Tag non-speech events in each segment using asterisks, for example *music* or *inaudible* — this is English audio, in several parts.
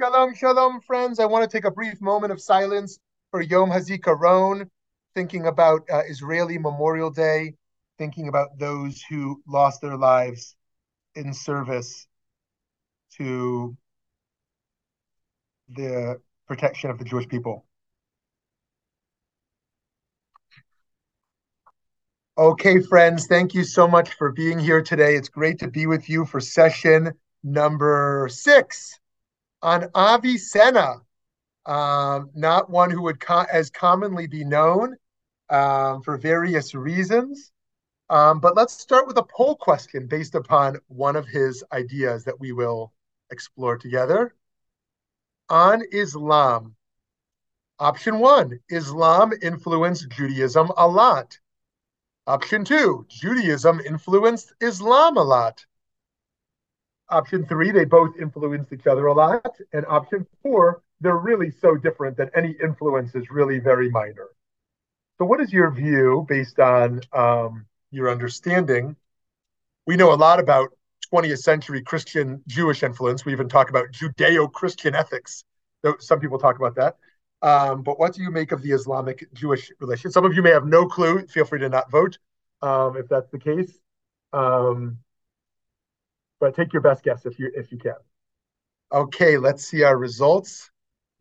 Shalom, shalom, friends. I want to take a brief moment of silence for Yom HaZikaron, thinking about uh, Israeli Memorial Day, thinking about those who lost their lives in service to the protection of the Jewish people. Okay, friends, thank you so much for being here today. It's great to be with you for session number six on Avicenna, um, not one who would co- as commonly be known um, for various reasons. Um, but let's start with a poll question based upon one of his ideas that we will explore together. On Islam, option one Islam influenced Judaism a lot. Option two Judaism influenced Islam a lot. Option three, they both influenced each other a lot. And option four, they're really so different that any influence is really very minor. So, what is your view based on um, your understanding? We know a lot about 20th century Christian Jewish influence. We even talk about Judeo Christian ethics. Some people talk about that. Um, but what do you make of the Islamic Jewish relation? Some of you may have no clue. Feel free to not vote um, if that's the case. Um, but take your best guess if you if you can. Okay, let's see our results.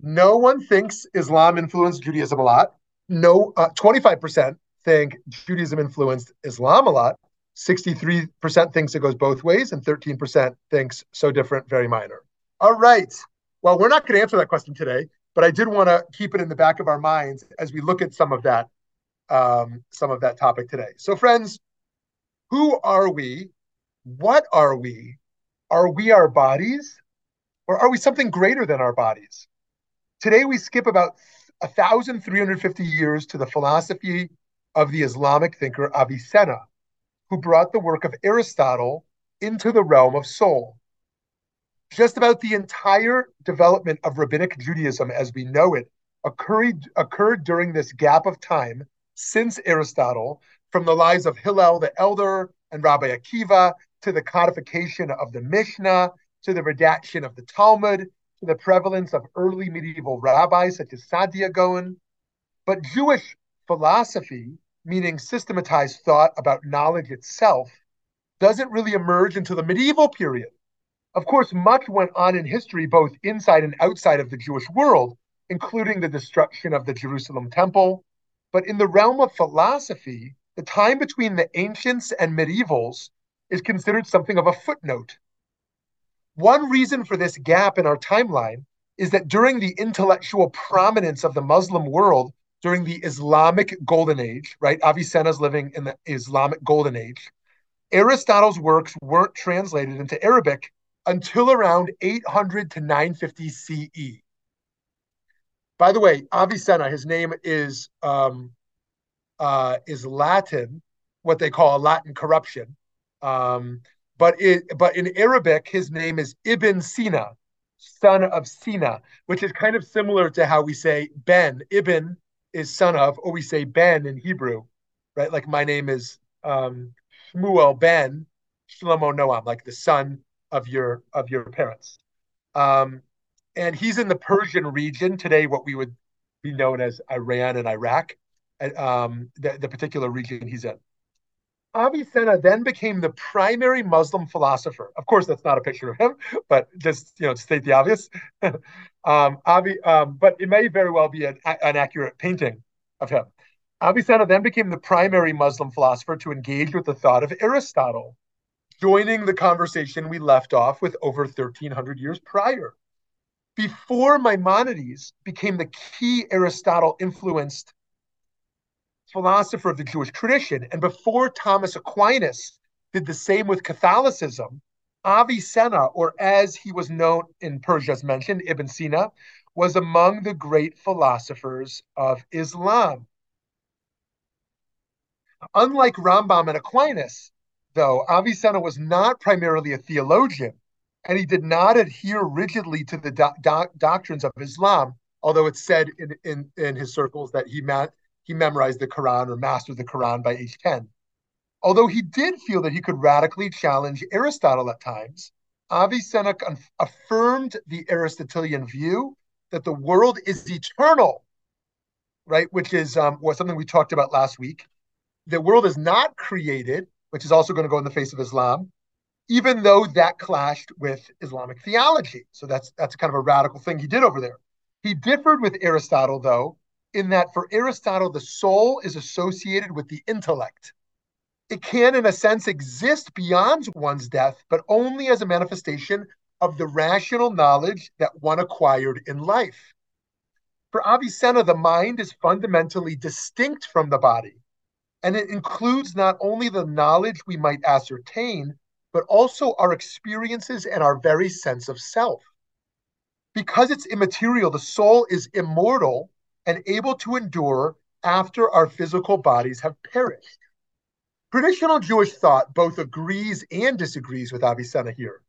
No one thinks Islam influenced Judaism a lot. No, uh, 25% think Judaism influenced Islam a lot. 63% thinks it goes both ways, and 13% thinks so different, very minor. All right. Well, we're not going to answer that question today, but I did want to keep it in the back of our minds as we look at some of that, um, some of that topic today. So, friends, who are we what are we? Are we our bodies? Or are we something greater than our bodies? Today we skip about 1,350 years to the philosophy of the Islamic thinker Avicenna, who brought the work of Aristotle into the realm of soul. Just about the entire development of rabbinic Judaism as we know it occurred, occurred during this gap of time since Aristotle, from the lives of Hillel the Elder and Rabbi Akiva to the codification of the Mishnah, to the redaction of the Talmud, to the prevalence of early medieval rabbis such as Saadia Gaon. But Jewish philosophy, meaning systematized thought about knowledge itself, doesn't really emerge until the medieval period. Of course, much went on in history, both inside and outside of the Jewish world, including the destruction of the Jerusalem temple. But in the realm of philosophy, the time between the ancients and medievals is considered something of a footnote. One reason for this gap in our timeline is that during the intellectual prominence of the Muslim world during the Islamic Golden Age, right? Avicenna is living in the Islamic Golden Age. Aristotle's works weren't translated into Arabic until around 800 to 950 CE. By the way, Avicenna, his name is um, uh, is Latin, what they call a Latin corruption. Um, but it, but in Arabic, his name is Ibn Sina, son of Sina, which is kind of similar to how we say Ben. Ibn is son of, or we say Ben in Hebrew, right? Like my name is um, Shmuel Ben Shlomo Noam, like the son of your of your parents. Um, and he's in the Persian region today, what we would be known as Iran and Iraq, um, the, the particular region he's in. Avicenna then became the primary Muslim philosopher. Of course, that's not a picture of him, but just you know, to state the obvious. *laughs* um, Avi, um, but it may very well be an, an accurate painting of him. Avicenna then became the primary Muslim philosopher to engage with the thought of Aristotle, joining the conversation we left off with over 1,300 years prior. Before Maimonides became the key Aristotle influenced philosopher of the Jewish tradition. And before Thomas Aquinas did the same with Catholicism, Avicenna, or as he was known in Persia, as mentioned, Ibn Sina, was among the great philosophers of Islam. Unlike Rambam and Aquinas, though, Avicenna was not primarily a theologian. and he did not adhere rigidly to the do- do- doctrines of Islam, although it's said in, in, in his circles that he, ma- he memorized the Quran or mastered the Quran by age 10. Although he did feel that he could radically challenge Aristotle at times, Avicenna affirmed the Aristotelian view that the world is eternal, right? Which is um, was something we talked about last week. The world is not created, which is also going to go in the face of Islam, even though that clashed with Islamic theology. So that's that's kind of a radical thing he did over there. He differed with Aristotle, though, in that for Aristotle, the soul is associated with the intellect. It can, in a sense, exist beyond one's death, but only as a manifestation of the rational knowledge that one acquired in life. For Avicenna, the mind is fundamentally distinct from the body, and it includes not only the knowledge we might ascertain, but also our experiences and our very sense of self. Because it's immaterial, the soul is immortal and able to endure after our physical bodies have perished. Traditional Jewish thought both agrees and disagrees with Avicenna here.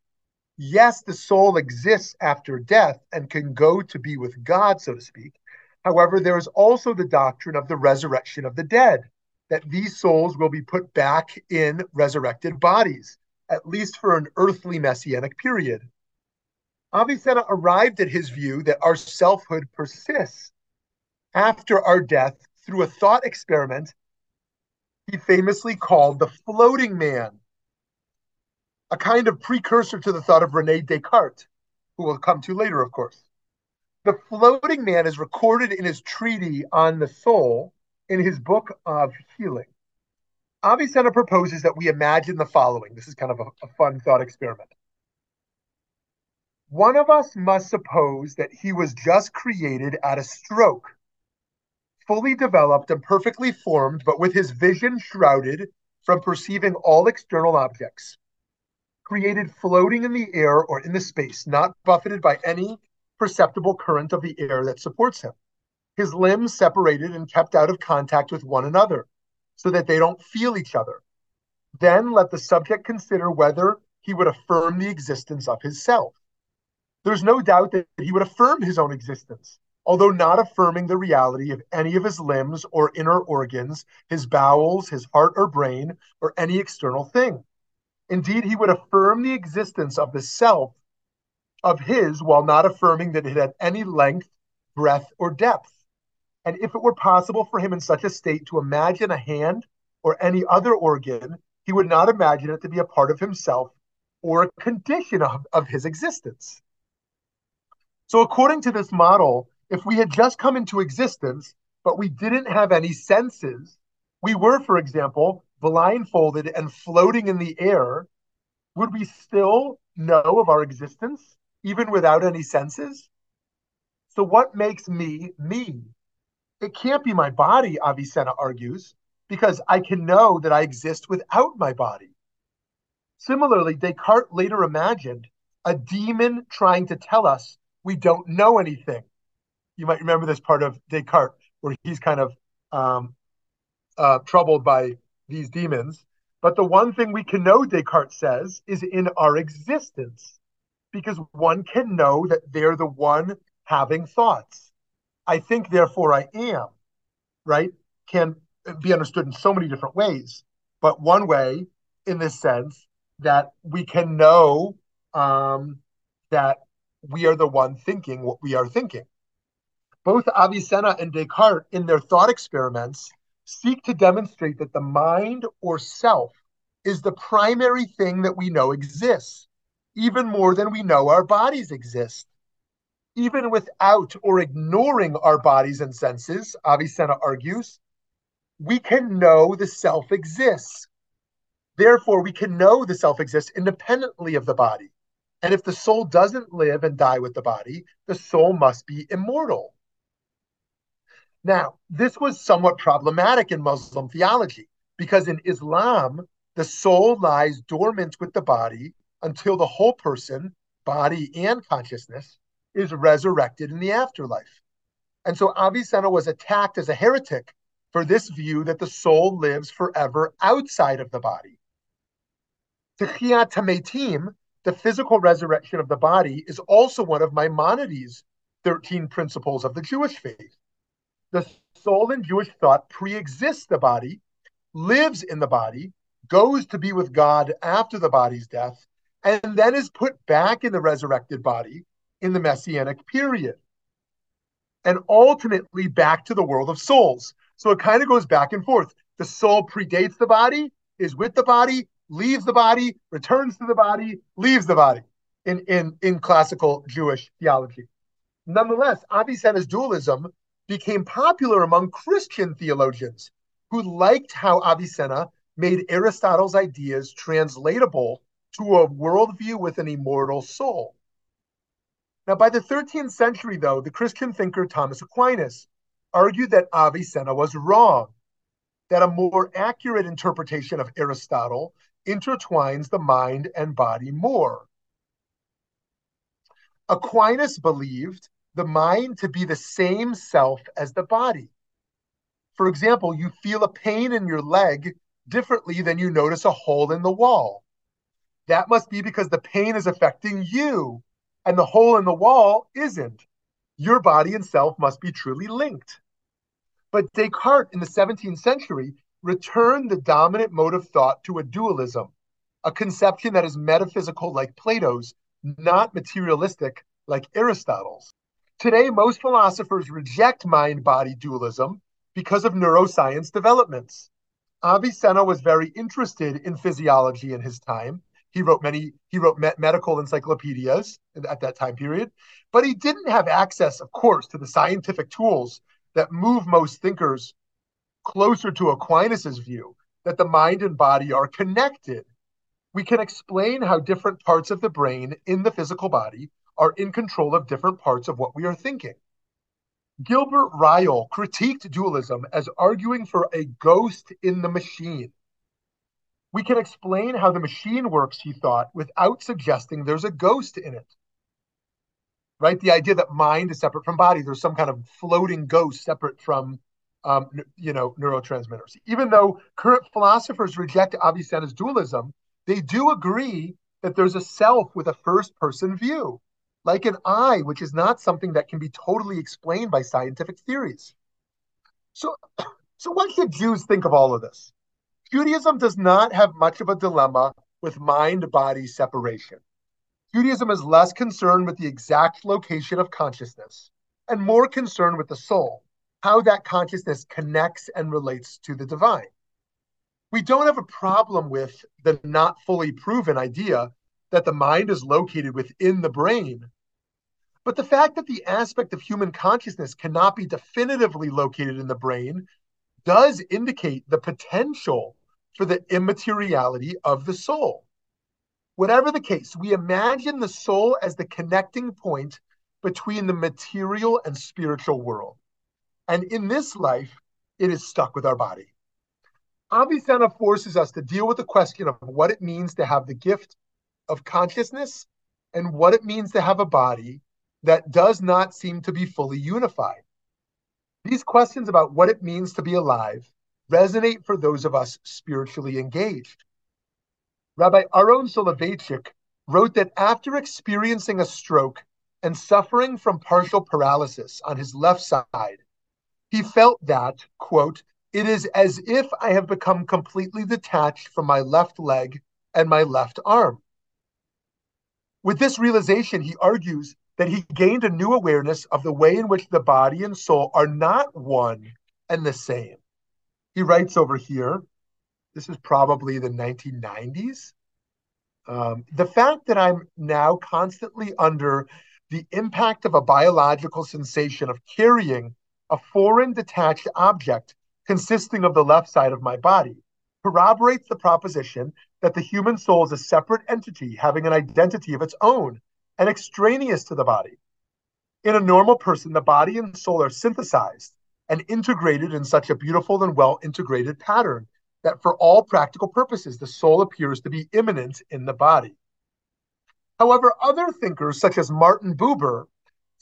Yes, the soul exists after death and can go to be with God, so to speak. However, there is also the doctrine of the resurrection of the dead, that these souls will be put back in resurrected bodies at least for an earthly messianic period. Avicenna arrived at his view that our selfhood persists after our death through a thought experiment he famously called the floating man, a kind of precursor to the thought of Rene Descartes, who we'll come to later, of course. The floating man is recorded in his treatise on the soul in his book of healing. Avicenna proposes that we imagine the following. This is kind of a, a fun thought experiment. One of us must suppose that he was just created at a stroke, fully developed and perfectly formed, but with his vision shrouded from perceiving all external objects, created floating in the air or in the space, not buffeted by any perceptible current of the air that supports him. His limbs separated and kept out of contact with one another so that they don't feel each other. Then let the subject consider whether he would affirm the existence of his self. There's no doubt that he would affirm his own existence, although not affirming the reality of any of his limbs or inner organs, his bowels, his heart or brain, or any external thing. Indeed, he would affirm the existence of the self of his while not affirming that it had any length, breadth, or depth. And if it were possible for him in such a state to imagine a hand or any other organ, he would not imagine it to be a part of himself or a condition of, of his existence. So, according to this model, if we had just come into existence, but we didn't have any senses, we were, for example, blindfolded and floating in the air, would we still know of our existence, even without any senses? So, what makes me me? It can't be my body, Avicenna argues, because I can know that I exist without my body. Similarly, Descartes later imagined a demon trying to tell us we don't know anything. You might remember this part of Descartes, where he's kind of um, uh, troubled by these demons. But the one thing we can know, Descartes says, is in our existence, because one can know that they're the one having thoughts. I think, therefore I am, right, can be understood in so many different ways. But one way, in this sense, that we can know um, that we are the one thinking what we are thinking. Both Avicenna and Descartes, in their thought experiments, seek to demonstrate that the mind or self is the primary thing that we know exists, even more than we know our bodies exist even without or ignoring our bodies and senses, Avicenna argues, we can know the self exists. Therefore, we can know the self exists independently of the body. And if the soul doesn't live and die with the body, the soul must be immortal. Now, this was somewhat problematic in Muslim theology because in Islam, the soul lies dormant with the body until the whole person, body and consciousness, is resurrected in the afterlife. And so Avicenna was attacked as a heretic for this view that the soul lives forever outside of the body. Tametim, the physical resurrection of the body is also one of Maimonides' 13 principles of the Jewish faith. The soul in Jewish thought pre-exists the body, lives in the body, goes to be with God after the body's death, and then is put back in the resurrected body in the messianic period. And ultimately back to the world of souls. So it kind of goes back and forth. The soul predates the body, is with the body, leaves the body, returns to the body, leaves the body in, in, in classical Jewish theology. Nonetheless, Avicenna's dualism became popular among Christian theologians who liked how Avicenna made Aristotle's ideas translatable to a worldview with an immortal soul. Now, by the 13th century, though, the Christian thinker Thomas Aquinas argued that Avicenna was wrong, that a more accurate interpretation of Aristotle intertwines the mind and body more. Aquinas believed the mind to be the same self as the body. For example, you feel a pain in your leg differently than you notice a hole in the wall. That must be because the pain is affecting you and the hole in the wall isn't. Your body and self must be truly linked. But Descartes in the 17th century returned the dominant mode of thought to a dualism, a conception that is metaphysical like Plato's, not materialistic like Aristotle's. Today, most philosophers reject mind body dualism because of neuroscience developments. Avicenna was very interested in physiology in his time. He wrote many, he wrote me- medical encyclopedias at that time period, but he didn't have access, of course, to the scientific tools that move most thinkers closer to Aquinas's view that the mind and body are connected. We can explain how different parts of the brain in the physical body are in control of different parts of what we are thinking. Gilbert Ryle critiqued dualism as arguing for a ghost in the machine. We can explain how the machine works, he thought, without suggesting there's a ghost in it. Right? The idea that mind is separate from body, there's some kind of floating ghost separate from um, you know, neurotransmitters. Even though current philosophers reject Avicenna's dualism, they do agree that there's a self with a first person view, like an eye, which is not something that can be totally explained by scientific theories. So, *clears throat* so what should Jews think of all of this? Judaism does not have much of a dilemma with mind body separation. Judaism is less concerned with the exact location of consciousness and more concerned with the soul how that consciousness connects and relates to the divine. We don't have a problem with the not fully proven idea that the mind is located within the brain. But the fact that the aspect of human consciousness cannot be definitively located in the brain does indicate the potential for the immateriality of the soul. Whatever the case, we imagine the soul as the connecting point between the material and spiritual world. And in this life, it is stuck with our body. Avicenna forces us to deal with the question of what it means to have the gift of consciousness and what it means to have a body that does not seem to be fully unified. These questions about what it means to be alive resonate for those of us spiritually engaged. Rabbi Aaron Soloveitchik wrote that after experiencing a stroke and suffering from partial paralysis on his left side, he felt that, quote, it is as if I have become completely detached from my left leg and my left arm. With this realization, he argues that he gained a new awareness of the way in which the body and soul are not one and the same. He writes over here, this is probably the 1990s. Um, the fact that I'm now constantly under the impact of a biological sensation of carrying a foreign detached object consisting of the left side of my body, corroborates the proposition that the human soul is a separate entity having an identity of its own and extraneous to the body. In a normal person, the body and soul are synthesized and integrated in such a beautiful and well integrated pattern that for all practical purposes, the soul appears to be immanent in the body. However, other thinkers, such as Martin Buber,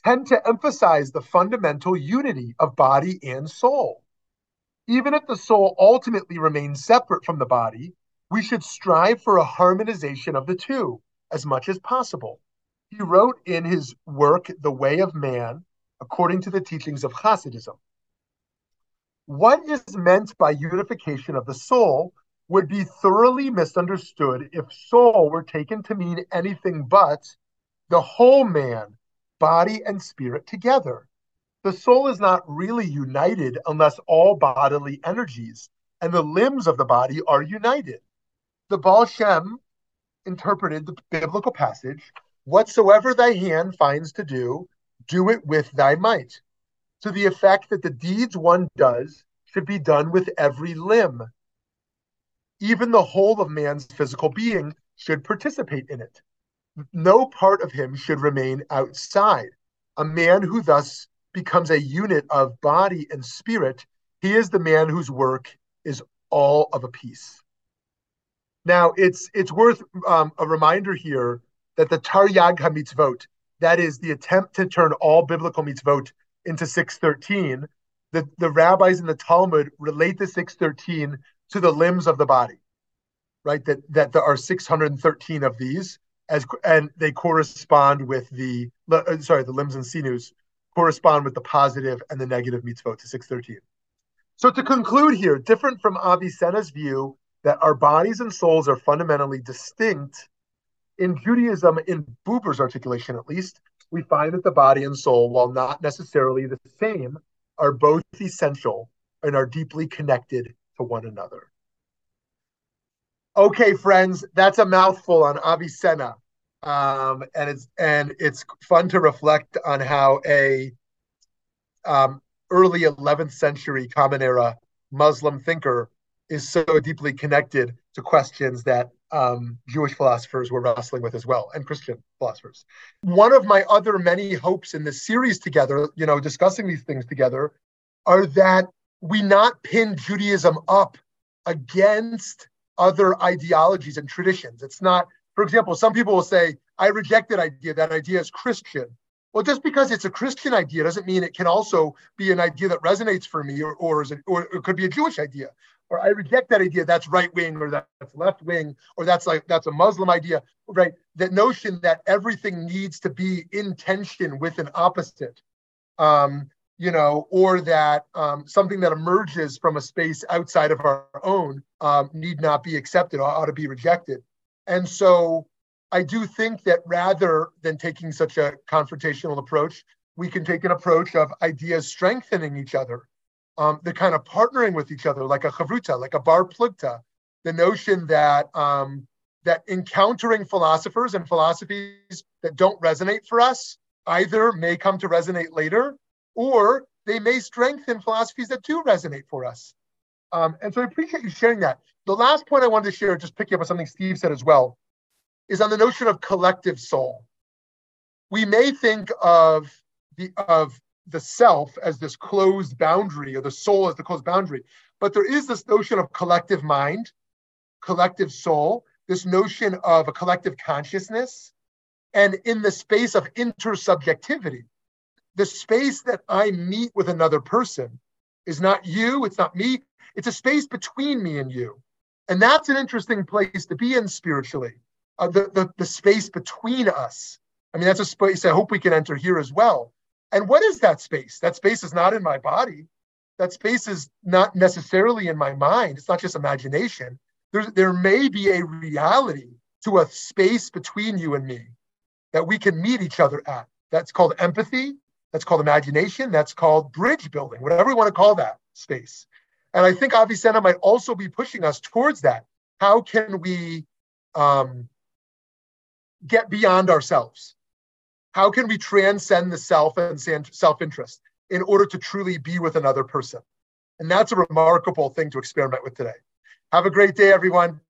tend to emphasize the fundamental unity of body and soul. Even if the soul ultimately remains separate from the body, we should strive for a harmonization of the two as much as possible. He wrote in his work, The Way of Man, according to the teachings of Hasidism. What is meant by unification of the soul would be thoroughly misunderstood if soul were taken to mean anything but the whole man, body and spirit together. The soul is not really united unless all bodily energies and the limbs of the body are united. The Baal Shem interpreted the biblical passage whatsoever thy hand finds to do, do it with thy might, to the effect that the deeds one does should be done with every limb. Even the whole of man's physical being should participate in it. No part of him should remain outside. A man who thus becomes a unit of body and spirit, he is the man whose work is all of a piece. Now, it's it's worth um, a reminder here that the Taryag HaMitzvot, that is the attempt to turn all biblical mitzvot into 613, the, the rabbis in the Talmud relate the 613 to the limbs of the body, right? That that there are 613 of these, as and they correspond with the uh, sorry, the limbs and sinews correspond with the positive and the negative mitzvot to 613. So to conclude here, different from Avicenna's view that our bodies and souls are fundamentally distinct, in Judaism, in Buber's articulation at least, we find that the body and soul, while not necessarily the same, are both essential and are deeply connected to one another. Okay, friends, that's a mouthful on Avicenna. Um, and it's and it's fun to reflect on how a um, early 11th century common era Muslim thinker is so deeply connected to questions that um, Jewish philosophers were wrestling with as well, and Christian philosophers. One of my other many hopes in this series together, you know, discussing these things together, are that we not pin Judaism up against other ideologies and traditions. It's not, for example, some people will say, I reject that idea. That idea is Christian. Well, just because it's a Christian idea doesn't mean it can also be an idea that resonates for me, or or, it, or it could be a Jewish idea, or I reject that idea. That's right wing, or that's left wing, or that's like that's a Muslim idea, right? That notion that everything needs to be in tension with an opposite, um, you know, or that um, something that emerges from a space outside of our own um, need not be accepted, or ought to be rejected, and so I do think that rather than taking such a confrontational approach, we can take an approach of ideas strengthening each other, um, the kind of partnering with each other, like a chavruta, like a bar plugta, the notion that um, that encountering philosophers and philosophies that don't resonate for us either may come to resonate later, or they may strengthen philosophies that do resonate for us. Um, and so I appreciate you sharing that. The last point I wanted to share, just picking up on something Steve said as well, is on the notion of collective soul. We may think of the of the self as this closed boundary or the soul as the closed boundary, but there is this notion of collective mind, collective soul, this notion of a collective consciousness, and in the space of intersubjectivity, the space that I meet with another person is not you, it's not me, it's a space between me and you. And that's an interesting place to be in spiritually uh, the, the, the space between us. I mean, that's a space I hope we can enter here as well. And what is that space? That space is not in my body. That space is not necessarily in my mind. It's not just imagination. There, there may be a reality to a space between you and me that we can meet each other at. That's called empathy. That's called imagination. That's called bridge building, whatever we want to call that space. And I think Avicenna might also be pushing us towards that. How can we um, get beyond ourselves? How can we transcend the self and self interest in order to truly be with another person? And that's a remarkable thing to experiment with today. Have a great day, everyone.